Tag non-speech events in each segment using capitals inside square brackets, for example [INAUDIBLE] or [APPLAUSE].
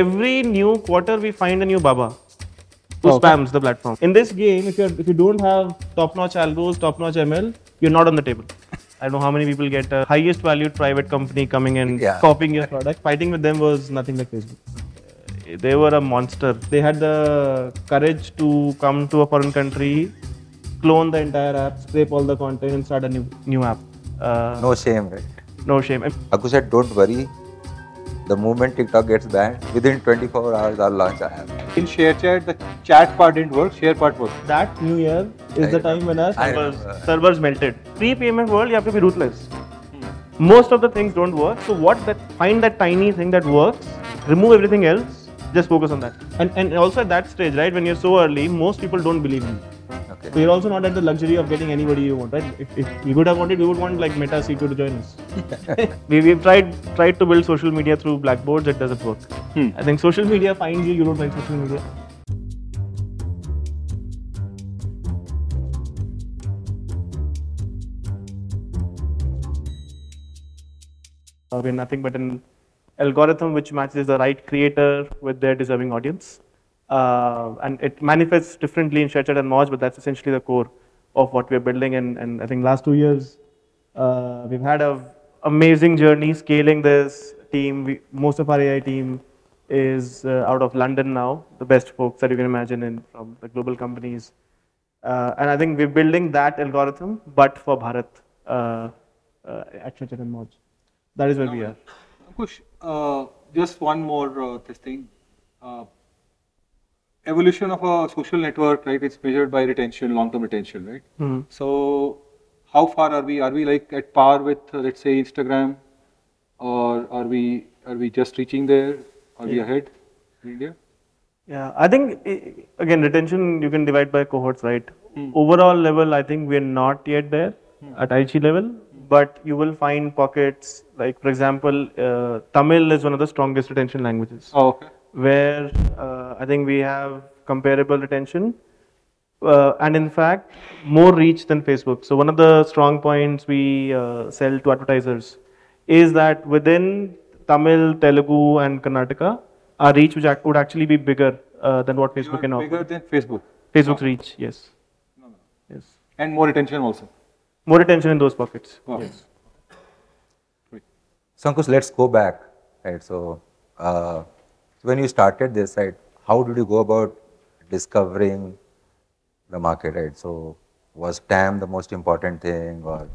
every new quarter we find a new Baba who Okay. spams the platform. In this game, if you if you don't have top-notch algos, top-notch ML, you're not on the table. [LAUGHS] I don't know how many people get a highest valued private company coming and Yeah. copying your product. Fighting with them was nothing like Facebook. Uh, They were a monster. They had the courage to come to a foreign country, clone the entire app, scrape all the content, and start a new new app. Uh, No shame, right? no shame. Aku said, don't worry. The moment TikTok gets banned, within 24 hours, I'll launch an app. In ShareChat, the chat part didn't work, share part worked. That new year is the time when our servers, servers melted. Pre-PMF world, you have to be ruthless. Hmm. Most of the things don't work. So what that find that tiny thing that works, remove everything else, just focus on that. And and also at that stage, right, when you're so early, most people don't believe you. Okay. So you're also not at the luxury of getting anybody you want, right? If, if we would have wanted, we would want like Meta C2 to join us. [LAUGHS] we, we've tried tried to build social media through blackboards, it doesn't work. Hmm. I think social media finds you, you don't find social media. We're nothing but an algorithm which matches the right creator with their deserving audience. Uh, and it manifests differently in ShareChat and Moj, but that's essentially the core of what we're building. And, and I think last two years, uh, we've had an amazing journey scaling this team. We, most of our AI team is uh, out of London now, the best folks that you can imagine in from the global companies. Uh, and I think we're building that algorithm, but for Bharat uh, uh, at ShareChat and Moj. That is where we are. Ankush, uh, just one more uh, this thing. Evolution of a social network, right? It's measured by retention, long-term retention, right? Mhm. So, how far are we? Are we like at par with, uh, let's say, Instagram, or are we are we just reaching there? Are we ahead in India? Yeah, I think again retention you can divide by cohorts, right? Hmm. Overall level, I think we're not yet there at IG level, but you will find pockets like, for example, uh, Tamil is one of the strongest retention languages, Oh, okay. Where uh, I think we have comparable retention, uh, and in fact more reach than Facebook. So one of the strong points we uh, sell to advertisers is that within Tamil, Telugu, and Karnataka, our reach which act- would actually be bigger uh, than what Facebook can offer. bigger than Facebook. Facebook's reach, yes, No, no. yes, And more retention also. more attention in those pockets. Wow. Yes. So, Ankush, let's go back, right? So, when you started this, right, how did you go about discovering the market, right? So, was TAM the most important thing, or,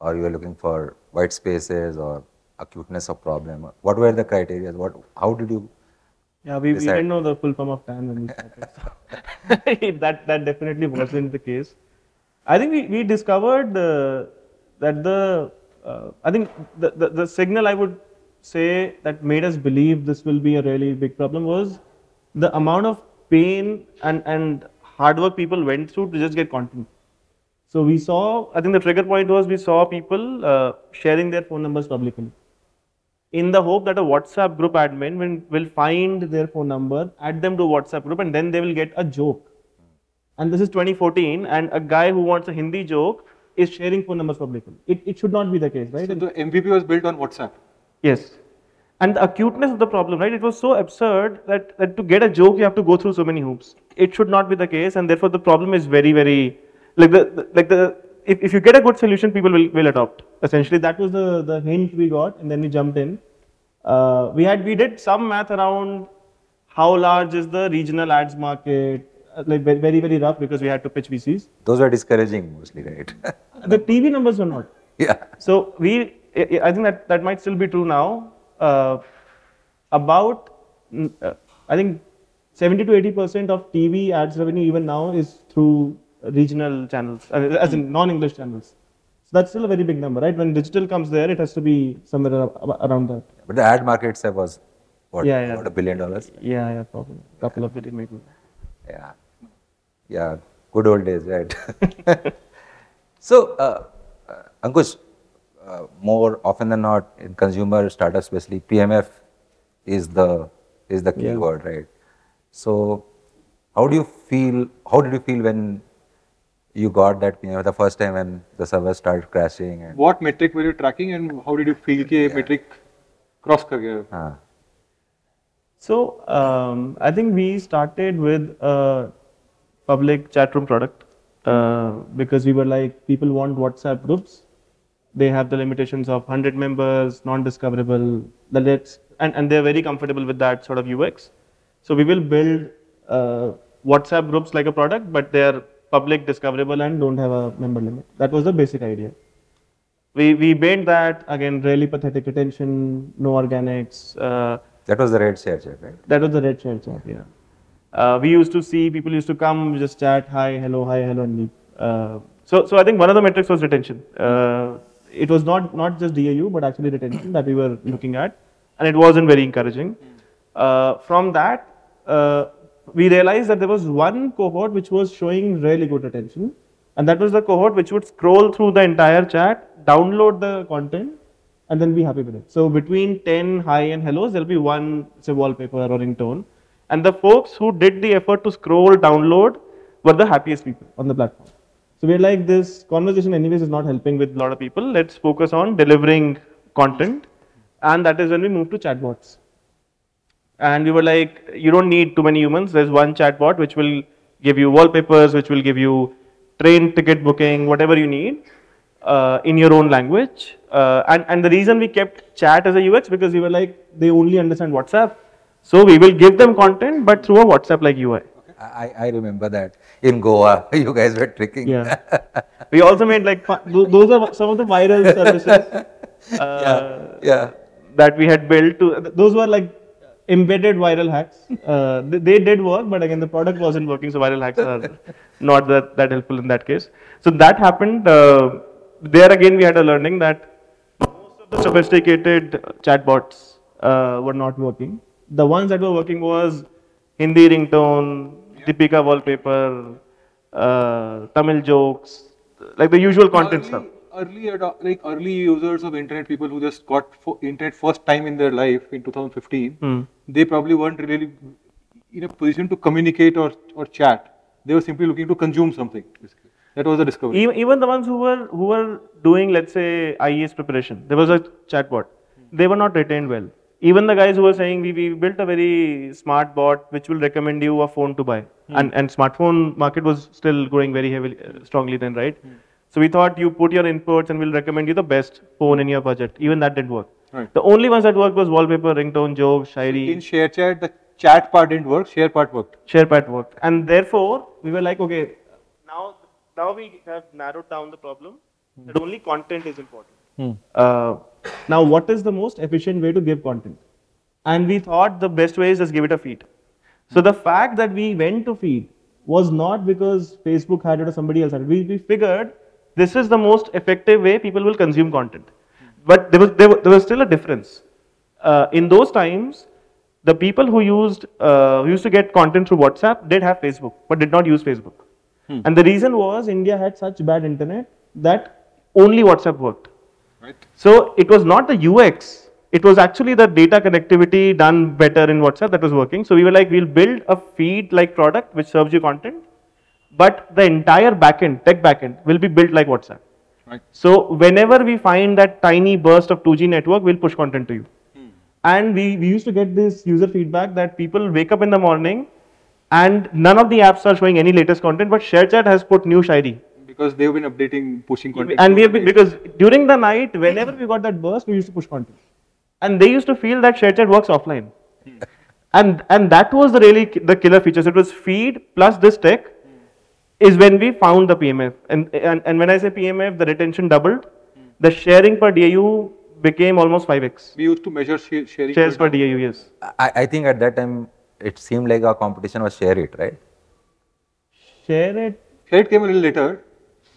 or you were looking for white spaces or acuteness of problem? What were the criteria? What, how did you? Yeah, we, we didn't know the full form of TAM when we started. [LAUGHS] that that definitely wasn't the case. I think we, we discovered uh, that the uh, I think the, the the signal I would say that made us believe this will be a really big problem was the amount of pain and and hard work people went through to just get content. So we saw I think the trigger point was we saw people uh, sharing their phone numbers publicly in the hope that a WhatsApp group admin will, will find their phone number, add them to WhatsApp group, and then they will get a joke. And this is 2014, and a guy who wants a Hindi joke is sharing phone numbers publicly. It, it should not be the case, right? So the MVP was built on WhatsApp. Yes. And the acuteness of the problem, right? It was so absurd that, that to get a joke, you have to go through so many hoops. It should not be the case, and therefore the problem is very, very like the, the like the if, if you get a good solution, people will, will adopt. Essentially, that was the the hint we got, and then we jumped in. Uh, we had we did some math around how large is the regional ads market, uh, like very very very rough because we had to pitch VCs. Those were discouraging mostly, right? The TV numbers were not. [LAUGHS] yeah. So we, I I think that that might still be true now. Uh, about, uh, I think, 70 to 80 percent of TV ads revenue even now is through regional channels, uh, as in non-English channels. So that's still a very big number, right? When digital comes there, it has to be somewhere ar- ar- around that. But the ad market itself was what? Yeah, yeah. A billion dollars? Yeah, yeah, probably. A couple of billion maybe. Yeah. Yeah. Good old days, right? [LAUGHS] so, uh, uh, Ankush, uh, more often than not in consumer startups, especially PMF is the is the key yeah. word, right? So, how do you feel? How did you feel when you got that PMF the first time when the servers started crashing? what metric were you tracking, and how did you feel? Ki yeah. metric cross kar gaya. So um, I think we started with a public chat room product uh, because we were like people want WhatsApp groups they have the limitations of 100 members, non-discoverable. The and, and they're very comfortable with that sort of UX. So we will build uh, WhatsApp groups like a product, but they're public, discoverable, and don't have a member limit. That was the basic idea. We we made that again really pathetic retention, no organics. Uh, That was the red share chat, right? that was the red share chat, yeah. Uh, we used to see people used to come, just chat, hi, hello, hi, hello, and leave. Uh, so, so I think one of the metrics was retention. It was not not just DAU, but actually retention that we were looking at, and it wasn't very encouraging. Uh, from that, uh, we realized that there was one cohort which was showing really good retention, and that was the cohort which would scroll through the entire chat, download the content, and then be happy with it. So between 10 hi and hellos, there'll be one say wallpaper or ringtone. And the folks who did the effort to scroll, download were the happiest people on the platform. So we're like, this conversation anyways is not helping with a lot of people. Let's focus on delivering content. And that is when we moved to chatbots. And we were like, you don't need too many humans. There's one chatbot which will give you wallpapers, which will give you train ticket booking, whatever you need uh, in your own language. Uh, and, and the reason we kept chat as a UX because we were like, they only understand WhatsApp. So we will give them content, but through a WhatsApp like UI. I, I remember that in Goa, [LAUGHS] you guys were tricking. Yeah. [LAUGHS] we also made like, those are some of the viral [LAUGHS] services uh, yeah. that we had built to, those were like embedded viral hacks. Uh, they, they did work, but again, the product wasn't working, so viral hacks are not that, that helpful in that case. So that happened. Uh, there again, we had a learning that most of the sophisticated chatbots uh, were not working. The ones that were working was Hindi ringtone, Deepika wallpaper, uh, Tamil jokes, like the usual content stuff. Early, like early users of internet, people who just got internet first time in their life in 2015, Hmm. they probably weren't really in a position to communicate or, or chat. They were simply looking to consume something. Basically. That was the discovery. Even, even the ones who were who were doing, let's say, IES preparation, there was a chatbot. They were not retained well. Even the guys who were saying we, we built a very smart bot which will recommend you a phone to buy, and and smartphone market was still growing very heavily, uh, strongly then, right? So we thought you put your inputs and we'll recommend you the best phone in your budget. Even that didn't work. Right. The only ones that worked was wallpaper, ringtone, jokes, shairi. In share chat the chat part didn't work, share part worked. SharePad worked. And therefore, we were like, okay, now, now we have narrowed down the problem that only content is important. Uh, now, what is the most efficient way to give content? And we thought the best way is just give it a feed. So the fact that we went to feed was not because Facebook had it or somebody else had it. We, we figured this is the most effective way people will consume content. But there was, there, wa- there was still a difference. Uh, in those times, the people who used uh, who used to get content through WhatsApp did have Facebook, but did not use Facebook. And the reason was India had such bad internet that only WhatsApp worked. Right? So it was not the UX, it was actually the data connectivity done better in WhatsApp that was working. So we were like, we'll build a feed like product which serves you content, but the entire backend, tech backend, will be built like WhatsApp. Right. So whenever we find that tiny burst of 2G network, we'll push content to you. Hmm. And we, we used to get this user feedback that people wake up in the morning and none of the apps are showing any latest content, but ShareChat has put new Shairi. Because they've been updating, pushing content. And we have been, because during the night, whenever we got that burst, we used to push content. And they used to feel that ShareChat works offline. Hmm. And, and that was the really the killer features. It was feed plus this tech hmm. is when we found the PMF. And, and, and when I say PMF, the retention doubled. Hmm. The sharing per DAU became almost 5x. we used to measure share, sharing. Shares per per DAU, yes. I, I think at that time it seemed like our competition was SHAREit, right? SHAREit, Share it came a little later.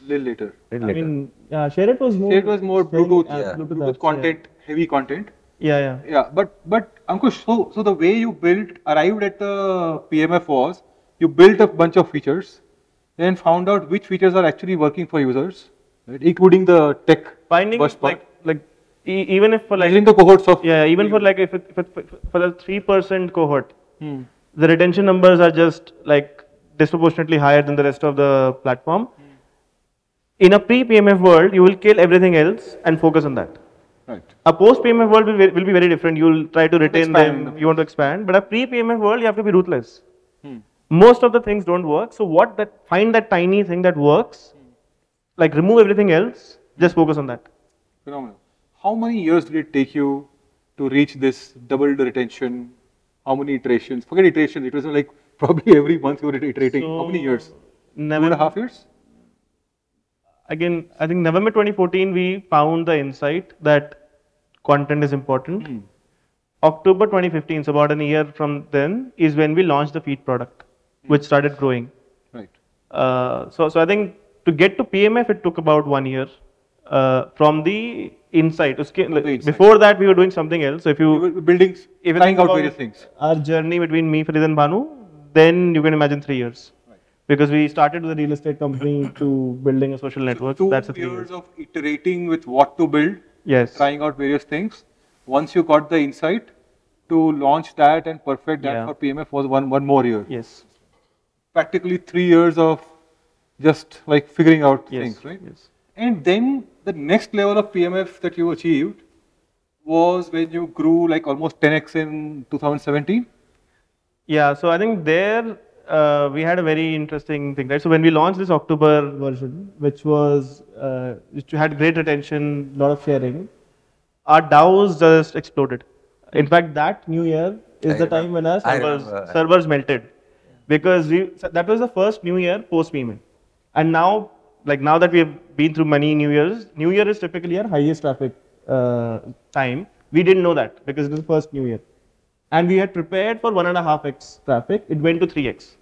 Little later. Little I later. mean, yeah, SHAREit was more. SHAREit was more sharing Bluetooth, yeah. Bluetooth, Bluetooth apps, content, heavy content. Yeah, yeah. Yeah, but but Ankush, so so the way you built arrived at the PMF was you built a bunch of features, then found out which features are actually working for users, right? including the tech Finding first part, like, like e- even if for like, measuring the cohorts of yeah, even for like if it, if it, for the 3% cohort, Hmm. the retention numbers are just like disproportionately higher than the rest of the platform. In a pre-PMF world, you will kill everything else and focus on that. Right. A post PMF world will, will be very different. You'll try to retain expand. them. You want to expand, but a pre PMF world, you have to be ruthless. Hmm. Most of the things don't work. So what that find that tiny thing that works, like remove everything else, just focus on that. Phenomenal. How many years did it take you to reach this doubled retention? How many iterations? Forget iterations. It was like [LAUGHS] probably every month you were iterating. So, How many years? Two and a half years? Again, I think November 2014, we found the insight that content is important. Hmm. October 2015, so about a year from then, is when we launched the feed product, which started growing. Right. Uh, so, so I think to get to PMF, it took about one year. Uh, from the insight, like, before that we were doing something else. So if You you were building, even trying out various things. our journey between me, Farid and Bhanu, then you can imagine three years. Because we started with a real estate company to building a social network. Two That's a three years years. of iterating with what to build, Yes. trying out various things. Once you got the insight, to launch that and perfect that Yeah. for PMF was one one more year. Yes. Practically three years of just like figuring out Yes. things, right? Yes. And then the next level of PMF that you achieved was when you grew like almost 10x in 2017. Yeah, so I think there uh, we had a very interesting thing, right? So when we launched this October version, which was uh, which had great retention, lot of sharing, our DAUs just exploded. In fact, that new year is I the time when our servers servers melted because we that was the first new year post PMF, and now like now that we have been through many new years, new year is typically our highest traffic uh, time. We didn't know that because it was the first new year and we had prepared for one and a half x traffic. It went to three x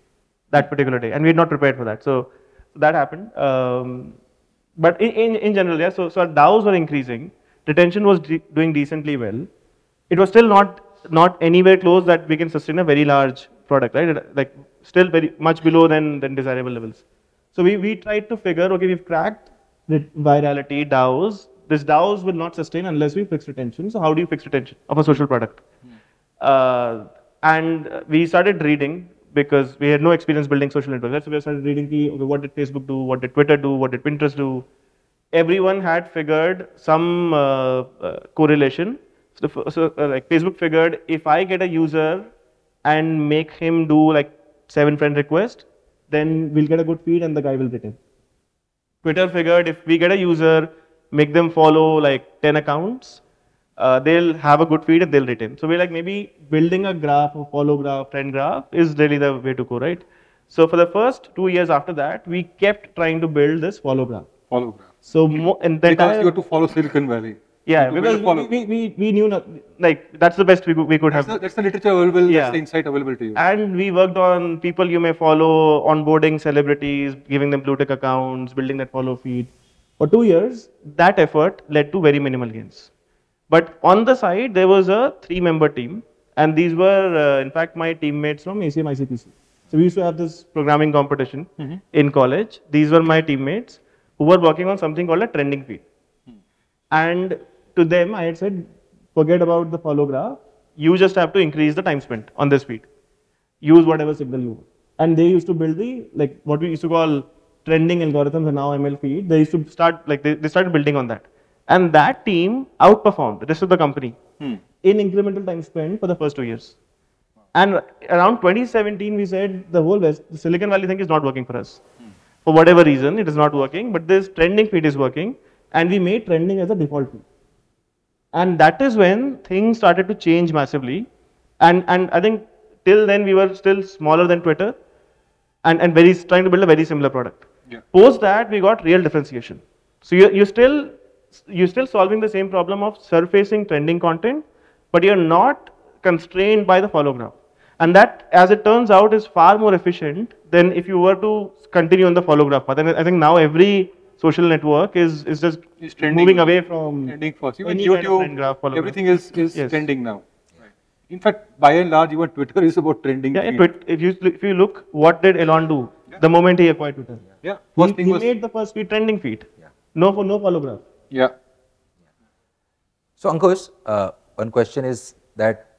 that particular day, and we had not prepared for that. So, so that happened. Um, but in, in, in general, yeah. So, so our DAUs were increasing. Retention was de- doing decently well. It was still not not anywhere close that we can sustain a very large product, right? Like still very much below than than desirable levels. So we, we tried to figure, okay, we've cracked the virality, DAUs. This DAUs will not sustain unless we fix retention. So how do you fix retention of a social product? Uh, and we started reading because we had no experience building social networks. So we started reading, ki, okay, what did Facebook do? What did Twitter do? What did Pinterest do? Everyone had figured some uh, uh, correlation. So, so uh, like Facebook figured if I get a user and make him do like seven friend requests, then we'll get a good feed and the guy will retain. Twitter figured if we get a user, make them follow like 10 accounts, uh, they'll have a good feed and they'll retain. So we're like maybe building a graph, a follow graph, friend graph is really the way to go, right? So for the first two years after that, we kept trying to build this follow graph. Follow graph. So mo- and the Because you have to follow Silicon Valley. yeah, to build a because we, we, we, we knew not, like that's the best we could, we could That's have. the, that's the literature available, Yeah. that's the insight available to you. And we worked on people you may follow, onboarding celebrities, giving them blue tick accounts, building that follow feed. For two years, that effort led to very minimal gains. But on the side, there was a three member team, and these were, uh, in fact, my teammates from ACM ICPC. So we used to have this programming competition in college. These were my teammates who were working on something called a trending feed. And to them, I had said, forget about the follow graph. You just have to increase the time spent on this feed. Use whatever signal you want. And they used to build the, like, what we used to call trending algorithms and now ML feed. They used to start, like, they, they started building on that. And that team outperformed the rest of the company Hmm. in incremental time spent for the first two years. And around 2017, we said the whole West, the Silicon Valley thing is not working for us. For whatever reason, it is not working, but this trending feed is working, and we made trending as a default feed. And that is when things started to change massively. And, and I think till then we were still smaller than Twitter and, and very trying to build a very similar product. Yeah. Post that, we got real differentiation. So you're, you're still you're still solving the same problem of surfacing trending content, but you're not constrained by the follow graph. And that, as it turns out, is far more efficient than if you were to continue on the follow graph path. And I think now every social network is, is just Is trending. moving away from Trending first. Even any kind of YouTube, graph, follow graph. everything is, is Yes. trending now. In fact, by and large, even Twitter is about trending. Yeah, yeah, if you if you look, what did Elon do the moment he acquired Twitter? Yeah. He, First thing he was. made the first feed trending feed. Yeah. No for no follow graph. Yeah. So Ankush, uh, one question is that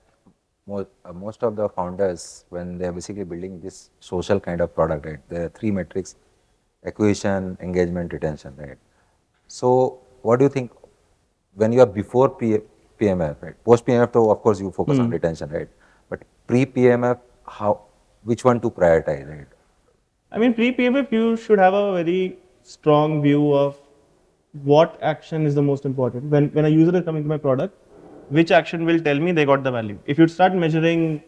most, uh, most of the founders, when they're basically building this social kind of product, right, there are three metrics, acquisition, engagement, retention, right? So what do you think when you are before P- PMF, right? Post PMF, though, of course, you focus on retention, right? But pre PMF, how, which one to prioritize, right? I mean, pre-PMF, you should have a very strong view of what action is the most important. When, when a user is coming to my product, which action will tell me they got the value? If you start measuring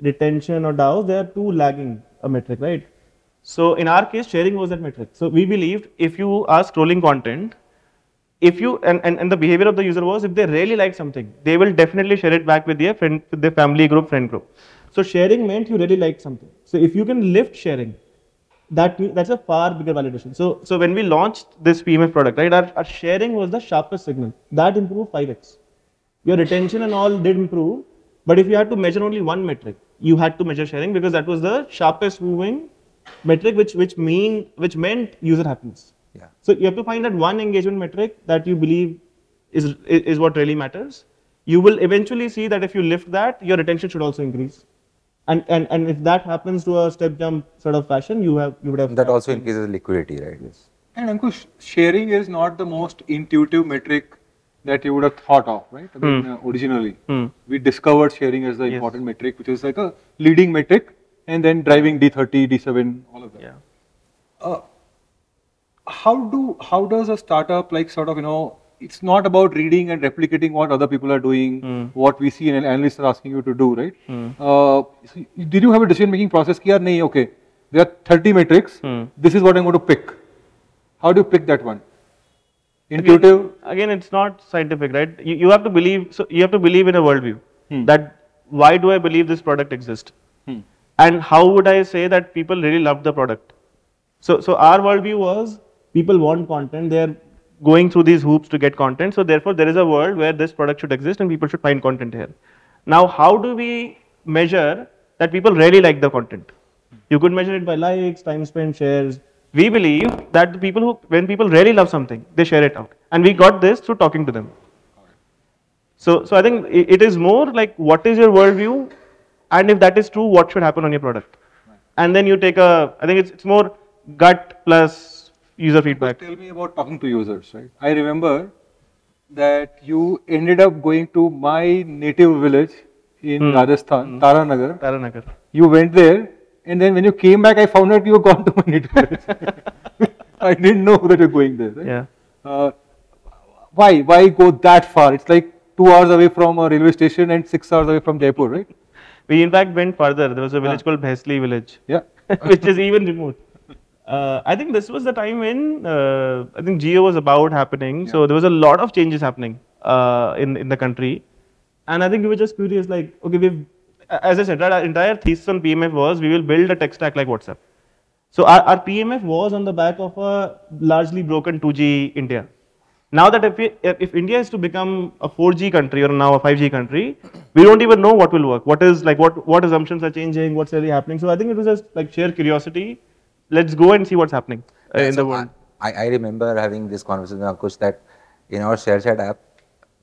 retention or DAUs, they are too lagging a metric, right? So in our case, sharing was that metric. So we believed if you are scrolling content, if you and, and, and the behavior of the user was if they really like something, they will definitely share it back with their friend, with their family group, friend group. So sharing meant you really liked something. So if you can lift sharing, that that's a far bigger validation. So so when we launched this PMF product, right, our, our sharing was the sharpest signal. That improved 5x. Your retention and all did improve, but if you had to measure only one metric, you had to measure sharing because that was the sharpest moving metric, which which mean which meant user happiness. Yeah. So you have to find that one engagement metric that you believe is is, is what really matters. You will eventually see that if you lift that, your retention should also increase. And, and, and if that happens to a step jump sort of fashion, you have you would have That also increases liquidity, right? Yes. And Ankush, sharing is not the most intuitive metric that you would have thought of, right? I mean, uh, originally, Hmm. we discovered sharing as the Yes. important metric, which is like a leading metric, and then driving D30, D7, all of that. Yeah. Uh, how do how does a startup like sort of you know it's not about reading and replicating what other people are doing, Hmm. what we see and analysts are asking you to do, right? Uh, so did you have a decision making process? Ki, "Yaar, nahi, okay, there are 30 metrics. Hmm. This is what I'm going to pick. How do you pick that one? Intuitive. Again, it's not scientific, right? You, you have to believe. So you have to believe in a worldview. Hmm. That why do I believe this product exists? Hmm. And how would I say that people really love the product? So, so our worldview was people want content. They are going through these hoops to get content. So therefore, there is a world where this product should exist and people should find content here. Now, how do we measure that people really like the content? You could measure it by likes, time spent, shares. We believe that the people who, when people really love something, they share it out. And we got this through talking to them. So, so I think it is more like what is your worldview, and if that is true, what should happen on your product, and then you take a. I think it's it's more gut plus user feedback. Tell me about talking to users, right? I remember that you ended up going to my native village in Hmm. Rajasthan, Taranagar. Taranagar. You went there, and then when you came back, I found out you were gone to my native village. [LAUGHS] I didn't know that you're going there. Right? Yeah. Uh, why? Why go that far? It's like two hours away from a railway station and six hours away from Jaipur, right? We in fact went further. There was a village Ah. called Bhesli village, Yeah. [LAUGHS] which is even remote. Uh, I think this was the time when uh, I think Jio was about happening. So there was a lot of changes happening uh, in in the country, and I think we were just curious, like, okay, we've as I said, right, our entire thesis on PMF was we will build a tech stack like WhatsApp. So our, our PMF was on the back of a largely broken 2G India. Now that if, we, if India is to become a 4G country or now a 5G country, we don't even know what will work. What is like what what assumptions are changing? What's really happening? So I think it was just like sheer curiosity. Let's go and see what's happening uh, in So the world. I, I remember having this conversation with Ankush that in our ShareChat app,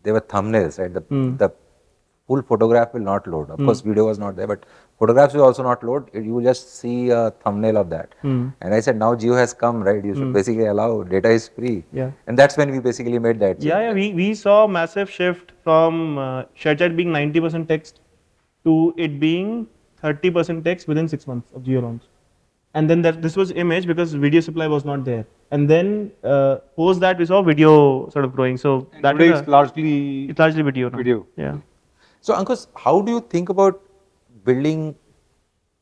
there were thumbnails, right? The, Hmm. the full photograph will not load. Of course, video was not there, but photographs will also not load. It- You will just see a thumbnail of that. Hmm. And I said, now Jio has come, right? You should basically allow data is free. Yeah. And that's when we basically made that. Yeah, yeah, we, we saw a massive shift from uh, ShareChat being 90% text to it being 30% text within six months of Jio launch. And then that this was image because video supply was not there. And then uh, post that we saw video sort of growing. So And that today is it's a- largely it's largely video now. video. Yeah. So, Ankush, how do you think about building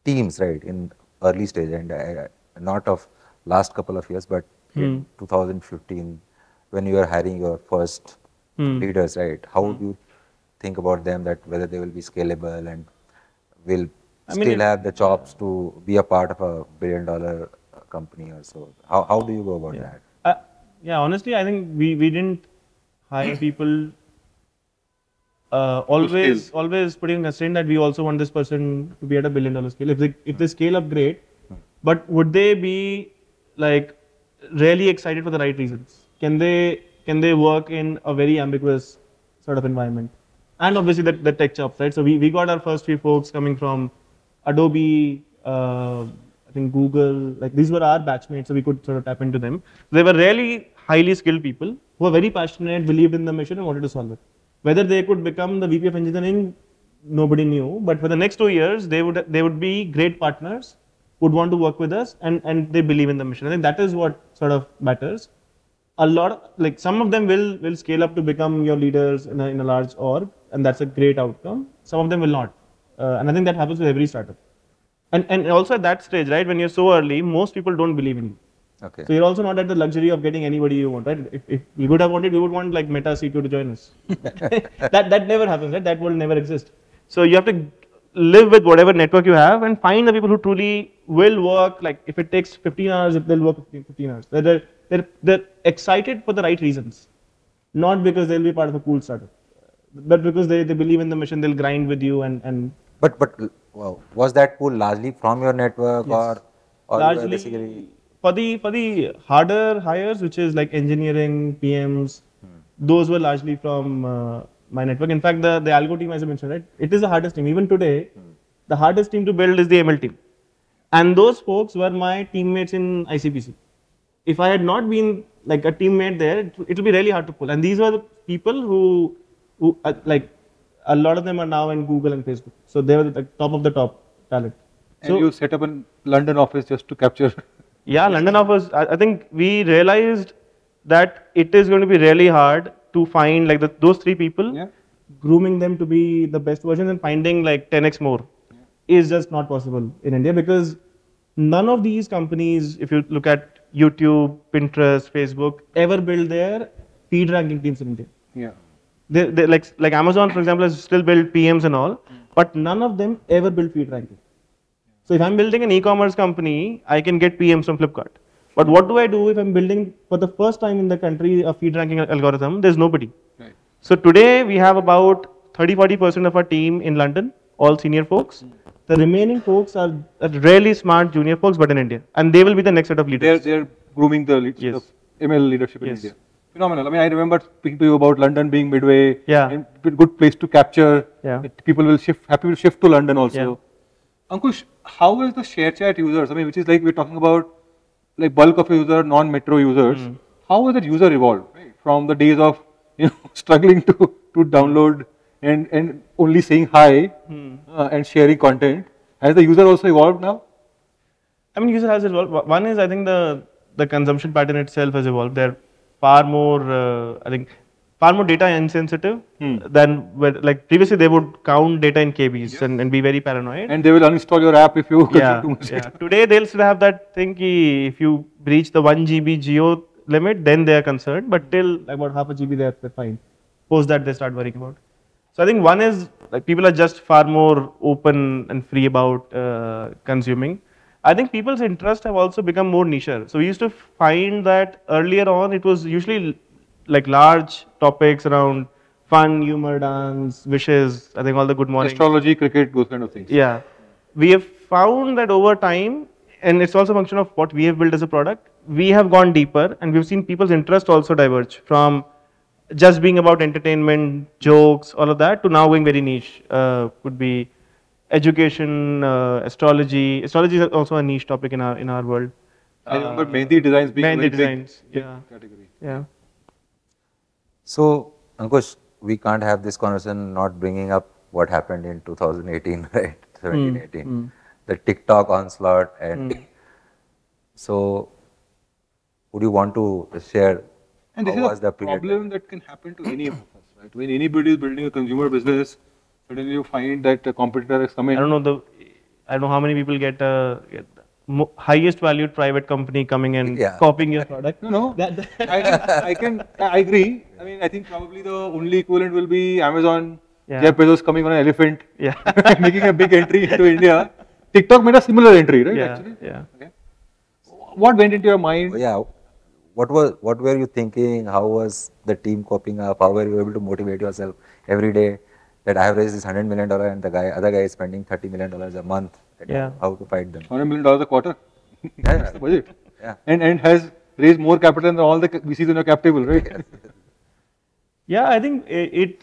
teams, right, in early stage and uh, not of last couple of years, but in 2015 when you are hiring your first Hmm. leaders, right? How do you think about them that whether they will be scalable and will I mean, still have the chops to be a part of a billion dollar uh, company or so? How, how do you go about that? Uh, yeah, honestly, I think we, we didn't hire [CLEARS THROAT] people uh, always always putting a constraint that we also want this person to be at a billion dollar scale. If they if they scale up, great. But would they be like really excited for the right reasons? Can they can they work in a very ambiguous sort of environment? And obviously the, the tech chops, right? So we, we got our first few folks coming from Adobe, uh, I think Google, like these were our batchmates, so we could sort of tap into them. They were really highly skilled people, who are very passionate, believed in the mission, and wanted to solve it. Whether they could become the VP of engineering, nobody knew. But for the next two years, they would they would be great partners, would want to work with us, and and they believe in the mission. I think that is what sort of matters. A lot of, like some of them will will scale up to become your leaders in a, in a large org, and that's a great outcome. Some of them will not, uh, and I think that happens with every startup. And and also at that stage, right, when you're so early, most people don't believe in you. Okay. So you're also not at the luxury of getting anybody you want, right? If, if we would have wanted, we would want like Meta C2 to join us. [LAUGHS] [LAUGHS] that that never happens, right? That will never exist. So you have to live with whatever network you have and find the people who truly will work. Like if it takes 15 hours, if they'll work 15, 15 hours. They're, they're they're they're excited for the right reasons, not because they'll be part of a cool startup, but because they, they believe in the mission. They'll grind with you and and But but wow, was that pool largely from your network or or largely basically for the for the harder hires, which is like engineering, PMs, those were largely from uh, my network. In fact, the the algo team, as I mentioned, right, it is the hardest team. Even today, the hardest team to build is the ML team, and those folks were my teammates in ICPC. If I had not been like a teammate there, it will be really hard to pull. And these were the people who, who uh, like, a lot of them are now in Google and Facebook. So they were the top of the top talent. And So you set up a London office just to capture. [LAUGHS] yeah, London office. I, I think we realized that it is going to be really hard to find like the, those three people, Yeah. grooming them to be the best version and finding like 10x more is just not possible in India because none of these companies, if you look at YouTube, Pinterest, Facebook, ever build their feed ranking teams in India. Yeah. They, they like like Amazon, for example, has still built PMs and all, hmm. but none of them ever built feed ranking. So if I'm building an e-commerce company, I can get PMs from Flipkart. But what do I do if I'm building for the first time in the country a feed ranking algorithm? There's nobody. Right. So today we have about 30-40% of our team in London, all senior folks. Hmm. The remaining folks are, are really smart junior folks, but in India, and they will be the next set of They're leaders. they're grooming the, lead, Yes. the ML leadership in Yes. India. Phenomenal. I mean, I remember speaking to you about London being midway. Yeah. And good place to capture. Yeah. People will shift. Happy to shift to London also. Yeah. Ankush, how is the ShareChat users? I mean, which is like we're talking about, like bulk of user, non-metro users. Hmm. How has that user evolved right? from the days of [LAUGHS] you know struggling to to download and and only saying hi Hmm. uh, and sharing content? Has the user also evolved now? I mean, user has evolved. One is I think the the consumption pattern itself has evolved. They're far more, uh, I think, far more data insensitive Hmm. than where, like previously they would count data in KBs and, and be very paranoid. And they will uninstall your app if you consume yeah, too much. yeah. Today they'll still have that thing. Ki if you breach the one GB Jio limit, then they are concerned. But till about half a GB, they're, they're fine. Post that, they start worrying about. So I think one is like people are just far more open and free about uh, consuming. I think people's interests have also become more niche. So we used to find that earlier on it was usually like large topics around fun, humor, dance, wishes. I think all the good morning. Astrology, cricket, those kind of things. Yeah. We have found that over time, and it's also a function of what we have built as a product, we have gone deeper and we've seen people's interest also diverge from just being about entertainment, jokes, all of that, to now going very niche. Uh, could be education, uh, astrology. Astrology is also a niche topic in our in our world. I remember Mehndi designs being a Mehndi very big- designs, big yeah. category. Yeah. So, Ankush, we can't have this conversation not bringing up what happened in 2018, [LAUGHS] right? Hmm. 17, 18. Hmm. The TikTok onslaught. And hmm. so, would you want to share And this how was is the a period? problem that can happen to any of us, right? When anybody is building a consumer business, suddenly you find that a competitor is coming. I don't know the. I don't know how many people get a get mo- highest valued private company coming and Yeah. copying your product. No, no. [LAUGHS] That, that- I, can- I can, I agree. I mean, I think probably the only equivalent will be Amazon, Yeah. Jeff Bezos coming on an elephant, yeah. [LAUGHS] making a big entry into India. TikTok made a similar entry, right? yeah. Actually. Yeah. Okay. What went into your mind? Yeah. What was what were you thinking? How was the team coping up? How were you able to motivate yourself every day? That I have raised this hundred million dollar and the guy other guy is spending thirty million dollars a month. Yeah. How to fight them? $100 million a quarter. Yeah. That's the budget. Yeah. And, and has raised more capital than all the VCs in your cap table, right? Yeah, I think it. it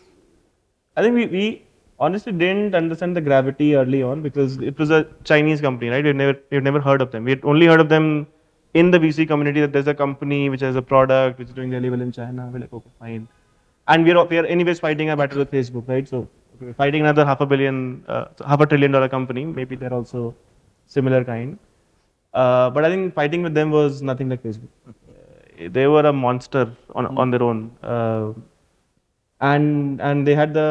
I think we, we honestly didn't understand the gravity early on because it was a Chinese company, right? We've never we've never heard of them. We had only heard of them in the VC community that there's a company which has a product which is doing really well in China. We're like, okay, fine. And we're we are anyways fighting a battle with Facebook, right? So we're fighting another half a billion, uh, half a trillion dollar company. Maybe they're also similar kind. Uh, but I think fighting with them was nothing like Facebook. Uh, they were a monster on on their own. Uh, and and they had the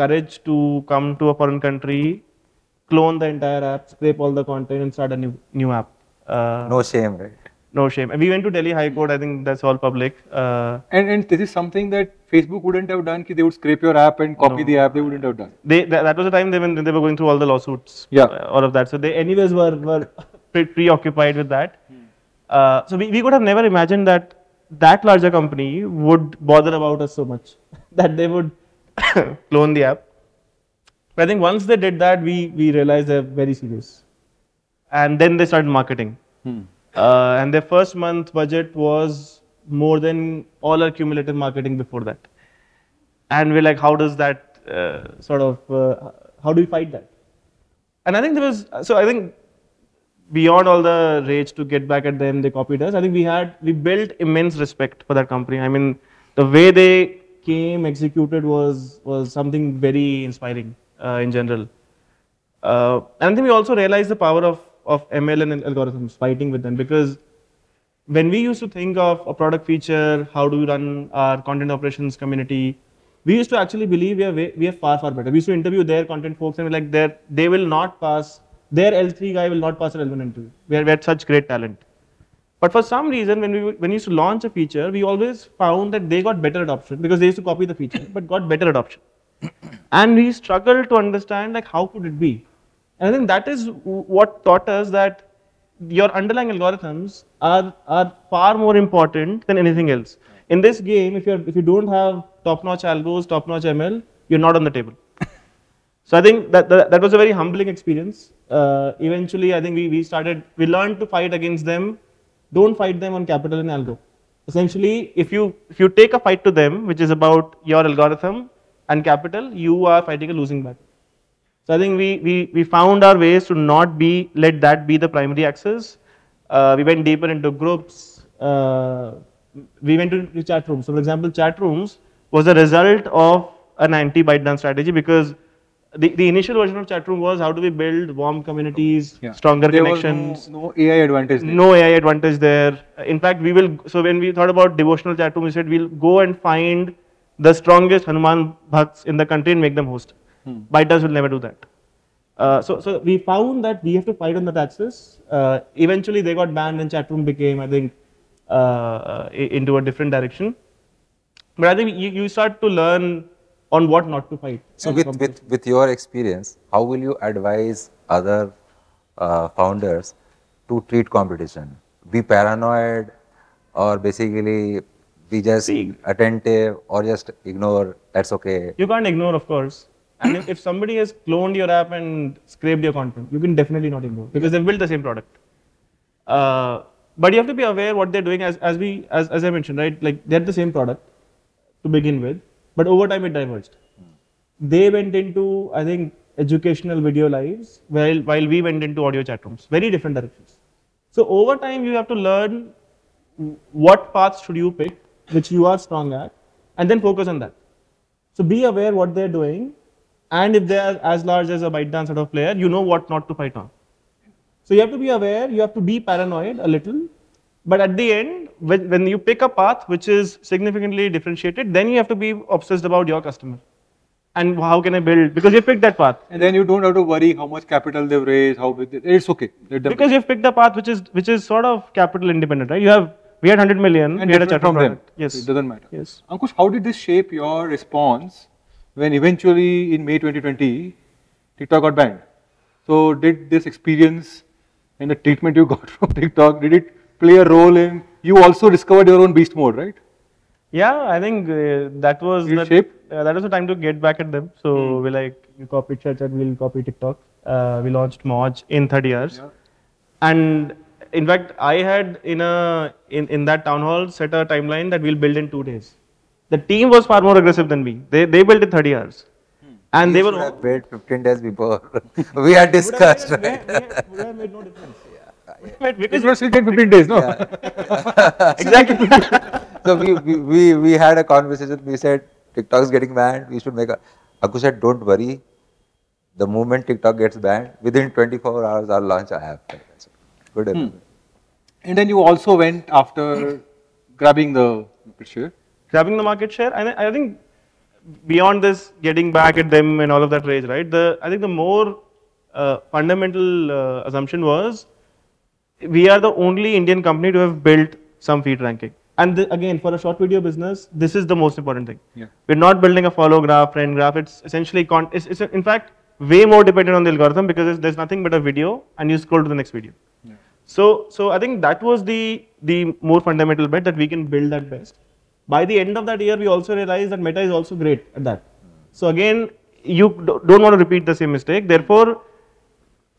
courage to come to a foreign country, clone the entire app, scrape all the content, and start a new new app. Uh, No shame, right? No shame. And we went to Delhi High Court. I think that's all public. Uh, And and this is something that Facebook wouldn't have done. They would scrape your app and copy the app. They wouldn't have done. they that, that was the time they when they were going through all the lawsuits. Yeah. uh, all of that. So they anyways were were [LAUGHS] pre- preoccupied with that. Uh, so we, we could have never imagined that that larger company would bother about us so much [LAUGHS] that they would [COUGHS] clone the app. But I think once they did that, we we realized they're very serious, and then they started marketing. Uh, and their first month budget was more than all our cumulative marketing before that. And we're like, how does that uh, sort of, uh, how do we fight that? And I think there was, so I think beyond all the rage to get back at them, they copied us. I think we had, we built immense respect for that company. I mean, the way they came, executed was was something very inspiring uh, in general. Uh, and I think we also realized the power of, of ML and algorithms, fighting with them, because when we used to think of a product feature, how do we run our content operations community, we used to actually believe we are way, we are far far better. We used to interview their content folks and we're like, they will not pass. Their L3 guy will not pass an L1 interview. We, are, we had such great talent. But for some reason, when we when we used to launch a feature, we always found that they got better adoption because they used to copy the feature, but got better adoption. [COUGHS] and we struggled to understand like how could it be. And I think that is what taught us that your underlying algorithms are are far more important than anything else. In this game, if you if you don't have top-notch algos, top-notch ML, you're not on the table. [LAUGHS] So I think that that, that was a very humbling experience. Uh, eventually, I think we, we started, we learned to fight against them. Don't fight them on capital and algo. Essentially, if you if you take a fight to them, which is about your algorithm and capital, you are fighting a losing battle. So I think we we we found our ways to not be let that be the primary axis. Uh, we went deeper into groups. Uh, we went into chat rooms. So, for example, chat rooms was a result of an anti-ByteDance strategy because the, the initial version of chat room was how do we build warm communities, Yeah. stronger there connections, Was no, no AI advantage. There. no AI advantage there. In fact, we will. So when we thought about devotional chat room, we said we'll go and find the strongest Hanuman bhakts in the country and make them host. Hmm. ByteDance will never do that. Uh, so, so we found that we have to fight on that axis. Uh, eventually, they got banned, and chat room became, I think, uh, into a different direction. But I think you, you start to learn on what not to fight. So with, with, with your experience, how will you advise other uh, founders to treat competition? Be paranoid or basically be just See- attentive or just ignore, that's okay. You can't ignore, of course. And if, if somebody has cloned your app and scraped your content, you can definitely not ignore because they've built the same product. Uh, but you have to be aware what they're doing as, as we as, as I mentioned, right? Like they're the same product to begin with, but over time it diverged. They went into, I think, educational video lives, while while we went into audio chat rooms. Very different directions. So over time you have to learn what paths should you pick, which you are strong at, and then focus on that. So be aware what they're doing, and if they are as large as a ByteDance sort of player, you know what not to fight on. So you have to be aware, you have to be paranoid a little, but at the end, when, when you pick a path which is significantly differentiated, then you have to be obsessed about your customer. And how can I build? Because you picked that path. And then you don't have to worry how much capital they've raised, how big. It's okay. Because you've picked the path which is which is sort of capital independent, right? You have we had 100 million, and we had a chat from them. Yes. It doesn't matter. Yes. Ankush, how did this shape your response when eventually in May 2020 TikTok got banned? So did this experience and the treatment you [LAUGHS] got from TikTok did it play a role in you also discovered your own beast mode, right? Yeah, I think uh, that was the, shape? uh, that was the time to get back at them. So we like you copied Chat Chat, we'll copy TikTok. Uh, we launched Moj in 30 years, Yeah. and in fact, I had in a in, in that town hall set a timeline that we'll build in two days. The team was far more aggressive than me. They they built in 30 hours, and they were. should have wait 15 days before. [LAUGHS] we had discussed, Would have right? made- would have- [LAUGHS] would have made no difference. But because It was still 10, 15 days, no? [LAUGHS] exactly. so we, we, we, we had a conversation. We said TikTok is getting banned. We should make a. Aku said, don't worry. The moment TikTok gets banned, within 24 hours, I'll launch a app. I said, Good. Hmm. And then you also went after grabbing the market share. Grabbing the market share. And I I think beyond this, getting back at them and all of that rage, right? The I think the more uh, fundamental uh, assumption was we are the only Indian company to have built some feed ranking. And the, again, for a short video business, this is the most important thing. Yeah. We're not building a follow graph, friend graph. It's essentially con- it's, it's in fact way more dependent on the algorithm because it's, there's nothing but a video, and you scroll to the next video. Yeah. So, so I think that was the the more fundamental bet that we can build that best. By the end of that year, we also realized that Meta is also great at that. So again, you do- don't want to repeat the same mistake. Therefore,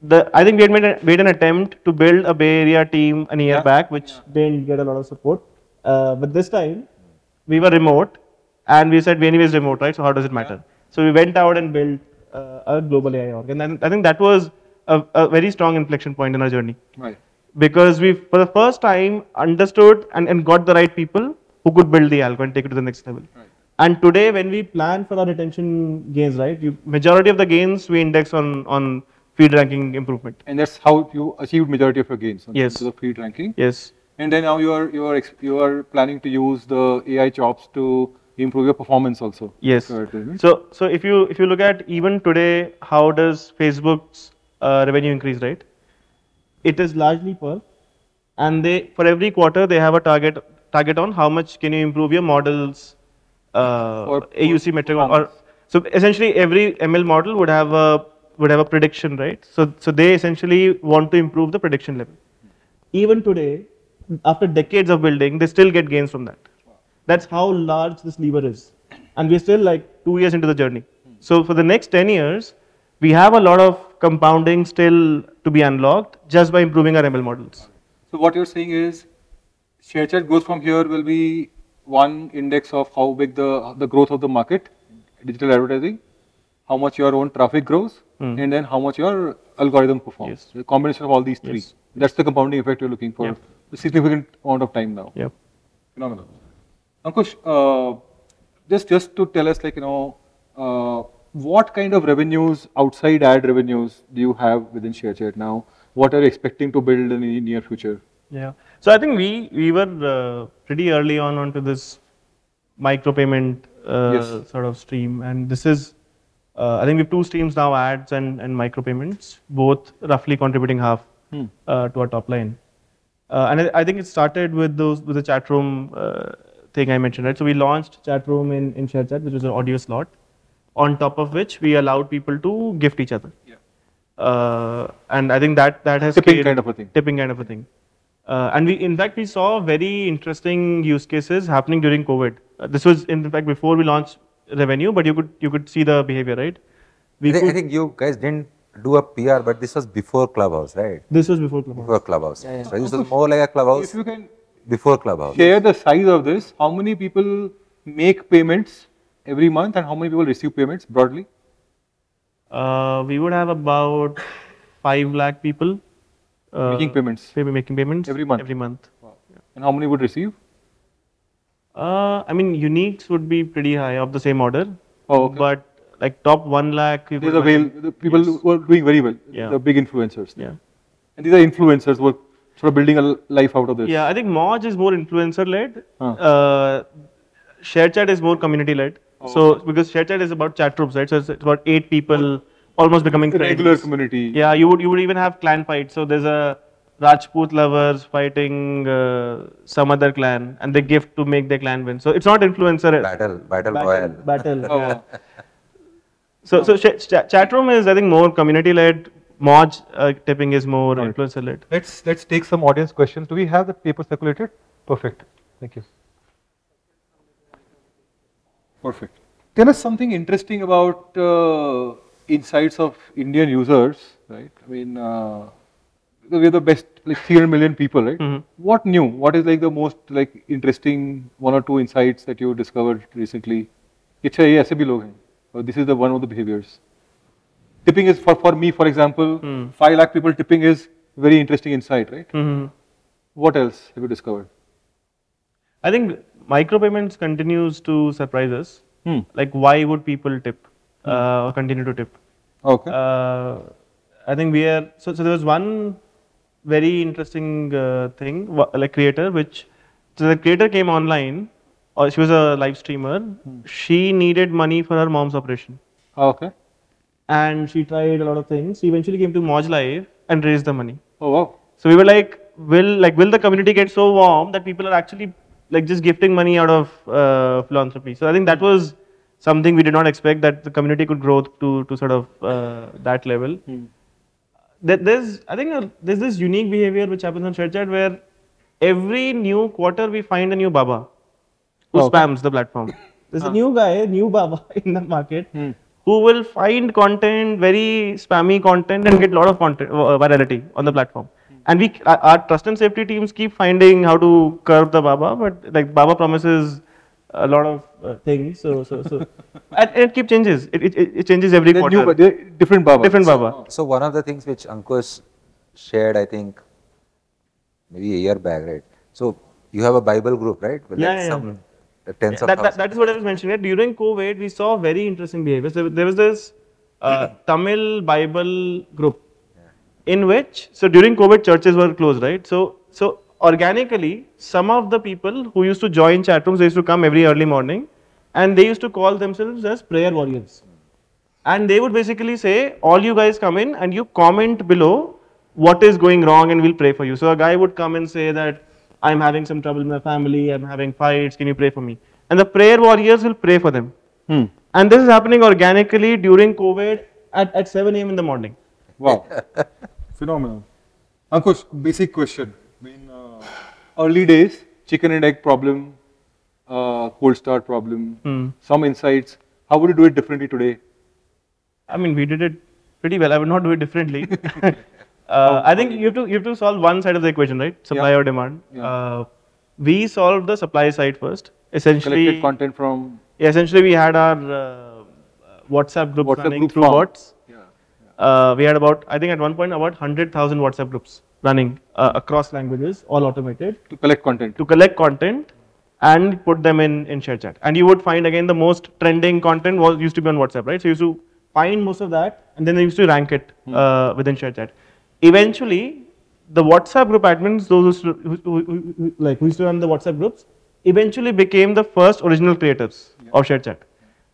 the I think we had made, a, made an attempt to build a Bay Area team a year Yeah. back, which didn't get a lot of support. Uh, but this time, we were remote, and we said we anyways remote, right? So how does it matter? So we went out and built uh, a global AI org, and then I think that was a, a very strong inflection point in our journey Right. because we for the first time understood and, and got the right people who could build the algo and take it to the next level. Right. And today, when we plan for our retention gains, right, you, majority of the gains we index on on feed ranking improvement. And that's how you achieved majority of your gains on Yes. the feed ranking. Yes. And then now you are you are you are planning to use the AI chops to improve your performance also. Yes. So so if you if you look at even today, how does Facebook's uh, revenue increase, right? It is largely per, and they for every quarter they have a target target on how much can you improve your models, uh, For- AUC metric, or, or so essentially every ML model would have a would have a prediction, right? So so they essentially want to improve the prediction level. Even today, after decades of building, they still get gains from that. That's how large this lever is. And we're still like two years into the journey. So for the next 10 years, we have a lot of compounding still to be unlocked just by improving our ML models. So what you're saying is, ShareChat growth from here will be one index of how big the the growth of the market, digital advertising, how much your own traffic grows, Hmm. and then how much your algorithm performs. Yes. The combination of all these three. Yes. That's the compounding effect you're looking for. Yep. A significant amount of time now. Yep. Phenomenal. Ankush, uh, just just to tell us, like you know, uh, what kind of revenues outside ad revenues do you have within ShareChat now? What are you expecting to build in the near future? Yeah. So I think we we were uh, pretty early on onto this micropayment uh, Yes. sort of stream, and this is uh, I think we have two streams now: ads and and micropayments, both roughly contributing half Hmm. uh, to our top line. Uh, and I, I think it started with those with the chat room uh, thing I mentioned, right? So we launched chat room in in ShareChat, which was an audio slot, on top of which we allowed people to gift each other. Yeah. Uh, and I think that that has Tipping kind of a thing. Tipping kind of a thing. Uh, and we, in fact, we saw very interesting use cases happening during COVID. Uh, this was, in fact, before we launched revenue, but you could you could see the behavior, right? We I think, I think you guys didn't do a PR, but this was before Clubhouse, right? this was before Clubhouse. Before Clubhouse. So this was more like a Clubhouse If you can before Clubhouse. share the size of this, how many people make payments every month and how many people receive payments broadly? Uh, we would have about five lakh people uh, Making payments. Maybe making payments Every month? Every month. And how many would receive? Uh, I mean, uniques would be pretty high of the same order. Oh, okay. But like top one lakh. These are the people Yes. who are doing very well, Yeah. the big influencers. Yeah. And these are influencers who are sort of building a life out of this. Yeah, I think Moj is more influencer led. Huh. Uh, ShareChat is more community led. Oh, so because ShareChat is about chat groups, right? So it's, it's about eight people almost becoming The friends. regular community. Yeah, you would you would even have clan fights. So there's a Rajput lovers fighting uh, some other clan, and they gift to make their clan win. So it's not influencer. Battle, battle, battle. royal. battle, Oh, yeah. So so sh- ch- chat room is I think more community led. Moj uh, tipping is more Right. influencer led. Let's let's take some audience questions. Do we have the paper circulated? Perfect. Thank you. Perfect. Tell us something interesting about uh, insights of Indian users, right? I mean, uh, because we're the best, like 300 million people, right? Mhm. What new? What is like the most like interesting one or two insights that you discovered recently? अच्छा ये ऐसे भी लोग हैं. Or this is the one of the behaviors. Tipping is for for me, for example, Hmm. five lakh people tipping is very interesting insight, right? Mhm. What else have you discovered? I think micropayments continues to surprise us. Hmm. Like, why would people tip? Uh, continue to tip. Okay. Uh, I think we are so. So there was one very interesting uh, thing, like creator, which so the creator came online, or she was a live streamer. She needed money for her mom's operation, okay. and she tried a lot of things. She eventually came to Moj Live and raised the money. Oh wow. So we were like, will like will the community get so warm that people are actually like just gifting money out of uh, philanthropy? So I think that was something we did not expect that the community could grow to to sort of uh, that level. Hmm. There's I think uh, there's this unique behavior which happens on ShareChat where every new quarter we find a new Baba who spams the platform. [LAUGHS] There's a new guy, a new Baba [LAUGHS] in the market Hmm. who will find content, very spammy content, and get a lot of content uh, virality on the platform. And we, our trust and safety teams keep finding how to curb the Baba, but like Baba promises a lot of uh, things, so so so, [LAUGHS] and, and it keeps changes. It, it, it changes every They're quarter. new, but different Baba. Different Baba. So one of the things which Ankush shared, I think, maybe a year back, right? So you have a Bible group, right? With Yeah, like yeah, yeah. some uh, tens of that, that, that is what I was mentioning. Right? During COVID, we saw very interesting behavior. So there was this uh, [CLEARS THROAT] Tamil Bible group in which, so during COVID, churches were closed, right? So, so organically, some of the people who used to join chat rooms, they used to come every early morning, and they used to call themselves as prayer warriors. And they would basically say, all you guys come in and you comment below what is going wrong and we'll pray for you. So a guy would come and say that I'm having some trouble in my family, I'm having fights, can you pray for me? And the prayer warriors will pray for them. Hmm. And this is happening organically during COVID at, at 7 a.m. in the morning. Wow. [LAUGHS] Phenomenal. Ankush, basic question. I mean, uh, early days, chicken and egg problem, uh, cold start problem, Hmm. some insights. How would you do it differently today? I mean, we did it pretty well. I would not do it differently. [LAUGHS] [LAUGHS] uh, I think you have to you have to solve one side of the equation, right? Supply or demand. Yeah. Uh, we solved the supply side first. Essentially, Collected content from. Yeah, essentially, we had our uh, WhatsApp group WhatsApp running group through form. bots. Yeah. Uh, we had about, I think, at one point, about 100,000 WhatsApp groups running uh, across languages, all automated, To collect content. to collect content and put them in in shared ShareChat. And you would find again the most trending content was used to be on WhatsApp, right? So you used to find most of that, and then they used to rank it uh, within ShareChat. Eventually, the WhatsApp group admins, those who, who, who, who, like who used to run the WhatsApp groups, eventually became the first original creators of shared ShareChat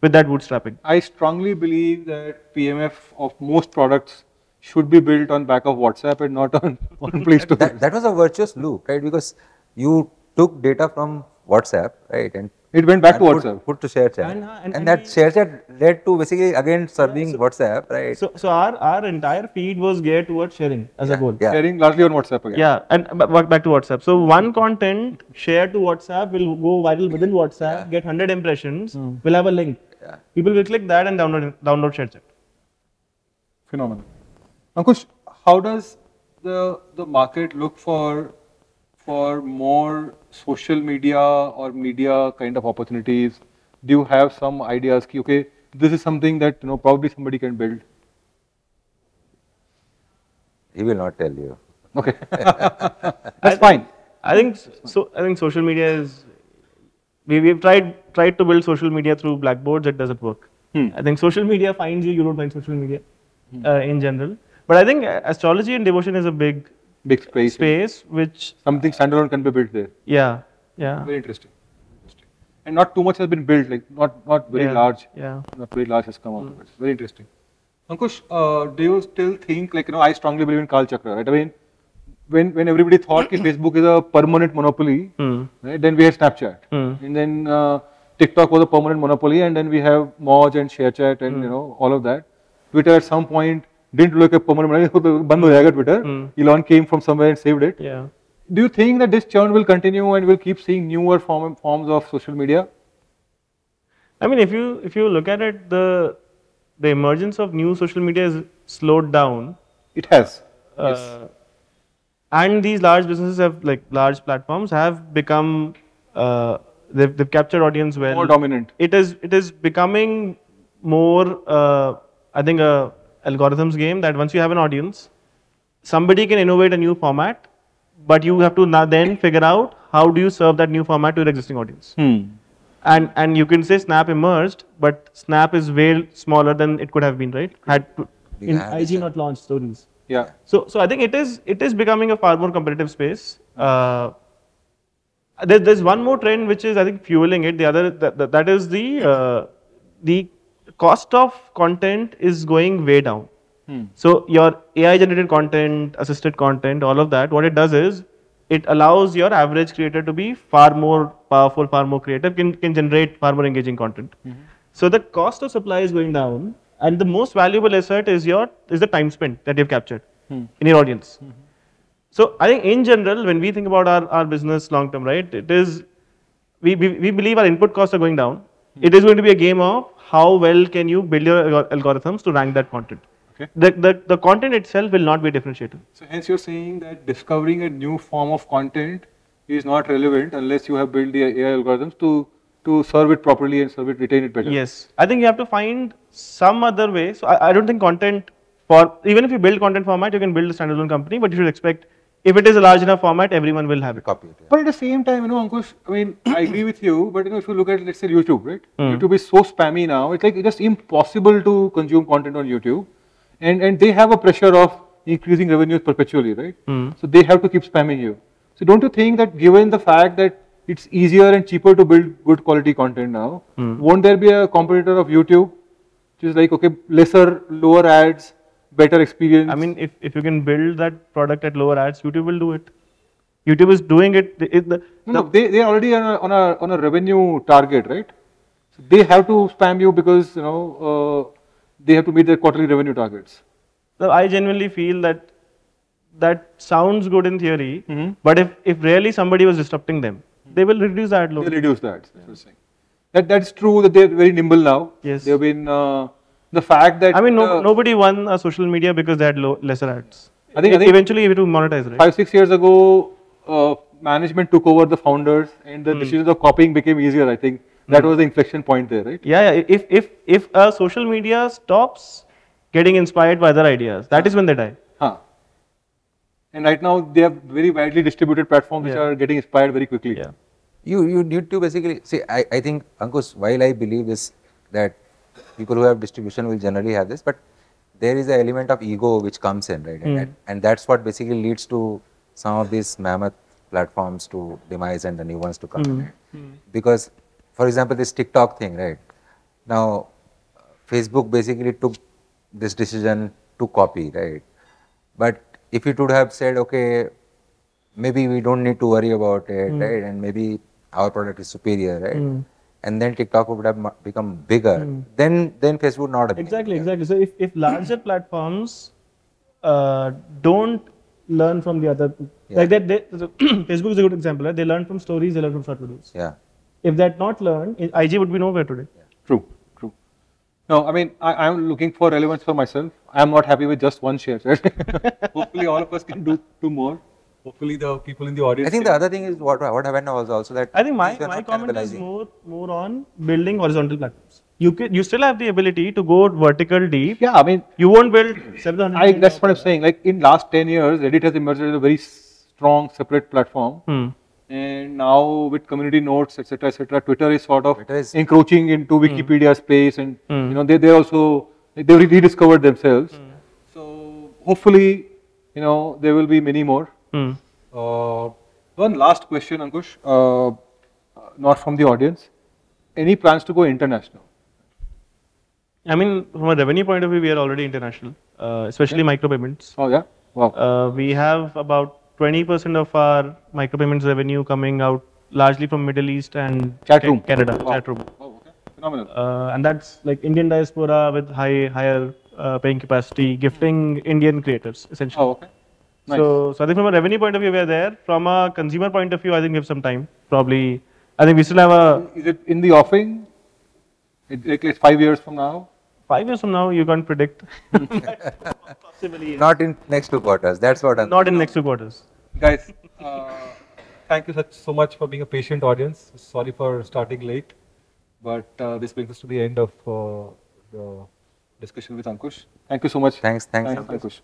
with that bootstrapping. I strongly believe that PMF of most products should be built on back of WhatsApp and not on, [LAUGHS] on Play Store. that, that was a virtuous loop, right? Because you took data from WhatsApp, right? And It went back to put, WhatsApp. Put to ShareChat. And, uh, And, and- and that we- ShareChat led to basically again serving WhatsApp, right? So, so our, our entire feed was geared towards sharing as a goal. yeah. Sharing largely on WhatsApp again. Yeah, and back back to WhatsApp. So one content shared to WhatsApp will go viral within WhatsApp, get 100 impressions, We'll have a link. Yeah. People will click that and download download ShareChat. Phenomenal. Ankush, how does the the market look for for more social media or media kind of opportunities? Do you have some ideas? ki, Okay, this is something that you know probably somebody can build. He will not tell you. Okay, [LAUGHS] that's fine. I think so. I think social media is. We we've tried tried to build social media through blackboards. It doesn't work. Hmm. I think social media finds you. You don't find social media uh, in general. But I think astrology and devotion is a big Big space. space which Something standalone can be built there. yeah yeah Very interesting. interesting. And not too much has been built. Like not not very yeah, large. yeah. Not very large has come out of it. Very interesting. Ankush, uh, do you still think like you know I strongly believe in Kal Chakra, right? I mean, when when everybody thought that Facebook is a permanent monopoly, Hmm. right? Then we had Snapchat, Hmm. and then uh, TikTok was a permanent monopoly, and then we have Moj and ShareChat and Hmm. you know all of that. Twitter at some point didn't look at permanent band ho jayega Twitter. Hmm. Elon came from somewhere and saved it. Yeah. Do you think that this churn will continue and we'll keep seeing newer form, forms of social media? I mean, if you if you look at it, the the emergence of new social media has slowed down. It has. Uh, yes. And these large businesses have like large platforms have become uh, they've, they've captured audience well. More dominant. It is it is becoming more uh, I think a algorithms game that once you have an audience, somebody can innovate a new format, but you have to now then figure out how do you serve that new format to your existing audience. Hmm. And and you can say Snap emerged, but Snap is way smaller than it could have been, right? Had to, in IG not launched stories. Yeah. So, so I think it is it is becoming a far more competitive space. Uh, there, there's one more trend which is I think fueling it. The other that, that, that is the uh, the cost of content is going way down. Hmm. So your AI generated content, assisted content, all of that, what it does is it allows your average creator to be far more powerful, far more creative, can, can generate far more engaging content. Mm-hmm. So the cost of supply is going down, and the most valuable asset is your is the time spent that you've captured hmm. in your audience. Mm-hmm. So I think in general, when we think about our, our business long term, right, it is we, we, we believe our input costs are going down. Hmm. It is going to be a game of how well can you build your algorithms to rank that content. Okay. The, the, the content itself will not be a differentiator. So hence you're saying that discovering a new form of content is not relevant unless you have built the AI algorithms to to serve it properly and serve it retain it better. Yes. I think you have to find some other way. So I, I don't think content for even if you build content format, you can build a standalone company, but you should expect if it is a large enough format, everyone will have it. Copy of it. yeah. But at the same time, you know, Ankush, I mean, I agree with you, but you know, if you look at let's say YouTube, right? Hmm. YouTube is so spammy now, it's like just impossible to consume content on YouTube. And and they have a pressure of increasing revenues perpetually, right? Hmm. So they have to keep spamming you. So don't you think that given the fact that it's easier and cheaper to build good quality content now, Hmm. won't there be a competitor of YouTube, which is like okay, lesser, lower ads, better experience? I mean, if, if you can build that product at lower ads, YouTube will do it. YouTube is doing it. the- No, no, they they are already on a, on a on a revenue target, right? So they have to spam you because you know uh, they have to meet their quarterly revenue targets. the- I genuinely feel that that sounds good in theory, Mhm. but if, if really somebody was disrupting them, they will reduce that. ad They load. reduce that. That's what I'm saying. That that's true that they're very nimble now. Yes. They've been uh, the fact that I mean, no, uh, nobody won a social media because they had low, lesser ads. I think- I think- eventually you have to monetize, right? five six years ago, uh, management took over the founders and Hmm. the decisions of copying became easier. I think that was the inflection point there, right? Yeah, yeah. If if if a social media stops getting inspired by other ideas, that is when they die. Huh. And right now they have very widely distributed platforms which Yeah. are getting inspired very quickly. Yeah. You you need to basically see. I, I think Ankush, while I believe this that people who have distribution will generally have this, but there is an element of ego which comes in, right? Hmm. And, and that's what basically leads to some of these mammoth platforms to demise and the new ones to come. in, hmm. right? Hmm. Because, for example, this TikTok thing, right? Now, Facebook basically took this decision to copy, right? But if it would have said, okay, maybe we don't need to worry about it, hmm. right? And maybe our product is superior, right? And then TikTok would have become bigger. Then, then Facebook would not have been Exactly, bigger. exactly. So if, if larger [CLEARS THROAT] platforms uh, don't learn from the other, like that, they, so [CLEARS THROAT] Facebook is a good example. Right? They learn from stories, they learn from short videos. Yeah. If they had not learned, IG would be nowhere today. True, true. No, I mean, I, I'm looking for relevance for myself. I'm not happy with just one share. Right? [LAUGHS] Hopefully, all of us can do two more. Hopefully, the people in the audience. I think the other thing is what what happened was also that I think my, my comment is more more on building horizontal platforms. You can, you still have the ability to go vertical deep. Yeah, I mean, You won't build 700. I, that's what I'm saying. Like in last 10 years, Reddit has emerged as a very strong separate platform. Hmm. And now with community notes, etc., etc., Twitter is sort of is- encroaching into Wikipedia space, and Hmm. you know they they also they rediscovered themselves. So hopefully, you know there will be many more. Hmm. Uh, one last question, Ankush, uh, not from the audience. Any plans to go international? I mean, from a revenue point of view, we are already international, uh, especially micropayments. Oh yeah, wow. Uh, we have about 20% of our micropayments revenue coming out largely from Middle East and Chat room. Canada, Wow. chat room. Oh, okay. Phenomenal. Uh, and that's like Indian diaspora with high, higher uh, paying capacity, gifting Indian creators essentially. Oh, okay. Nice. So, so I think from a revenue point of view, we are there. From a consumer point of view, I think we have some time. Probably, I think we still have a Is it in the offing? It, like it's five years from now? five years from now. You can't predict. [LAUGHS] Possibly, Not in next two quarters. That's what I'm not in next two quarters. Guys, uh, [LAUGHS] thank you such, so much for being a patient audience. Sorry for starting late, but uh, this brings us to the end of uh, the discussion with Ankush. Thank you so much. Thanks, thanks, Thanks, Ankush.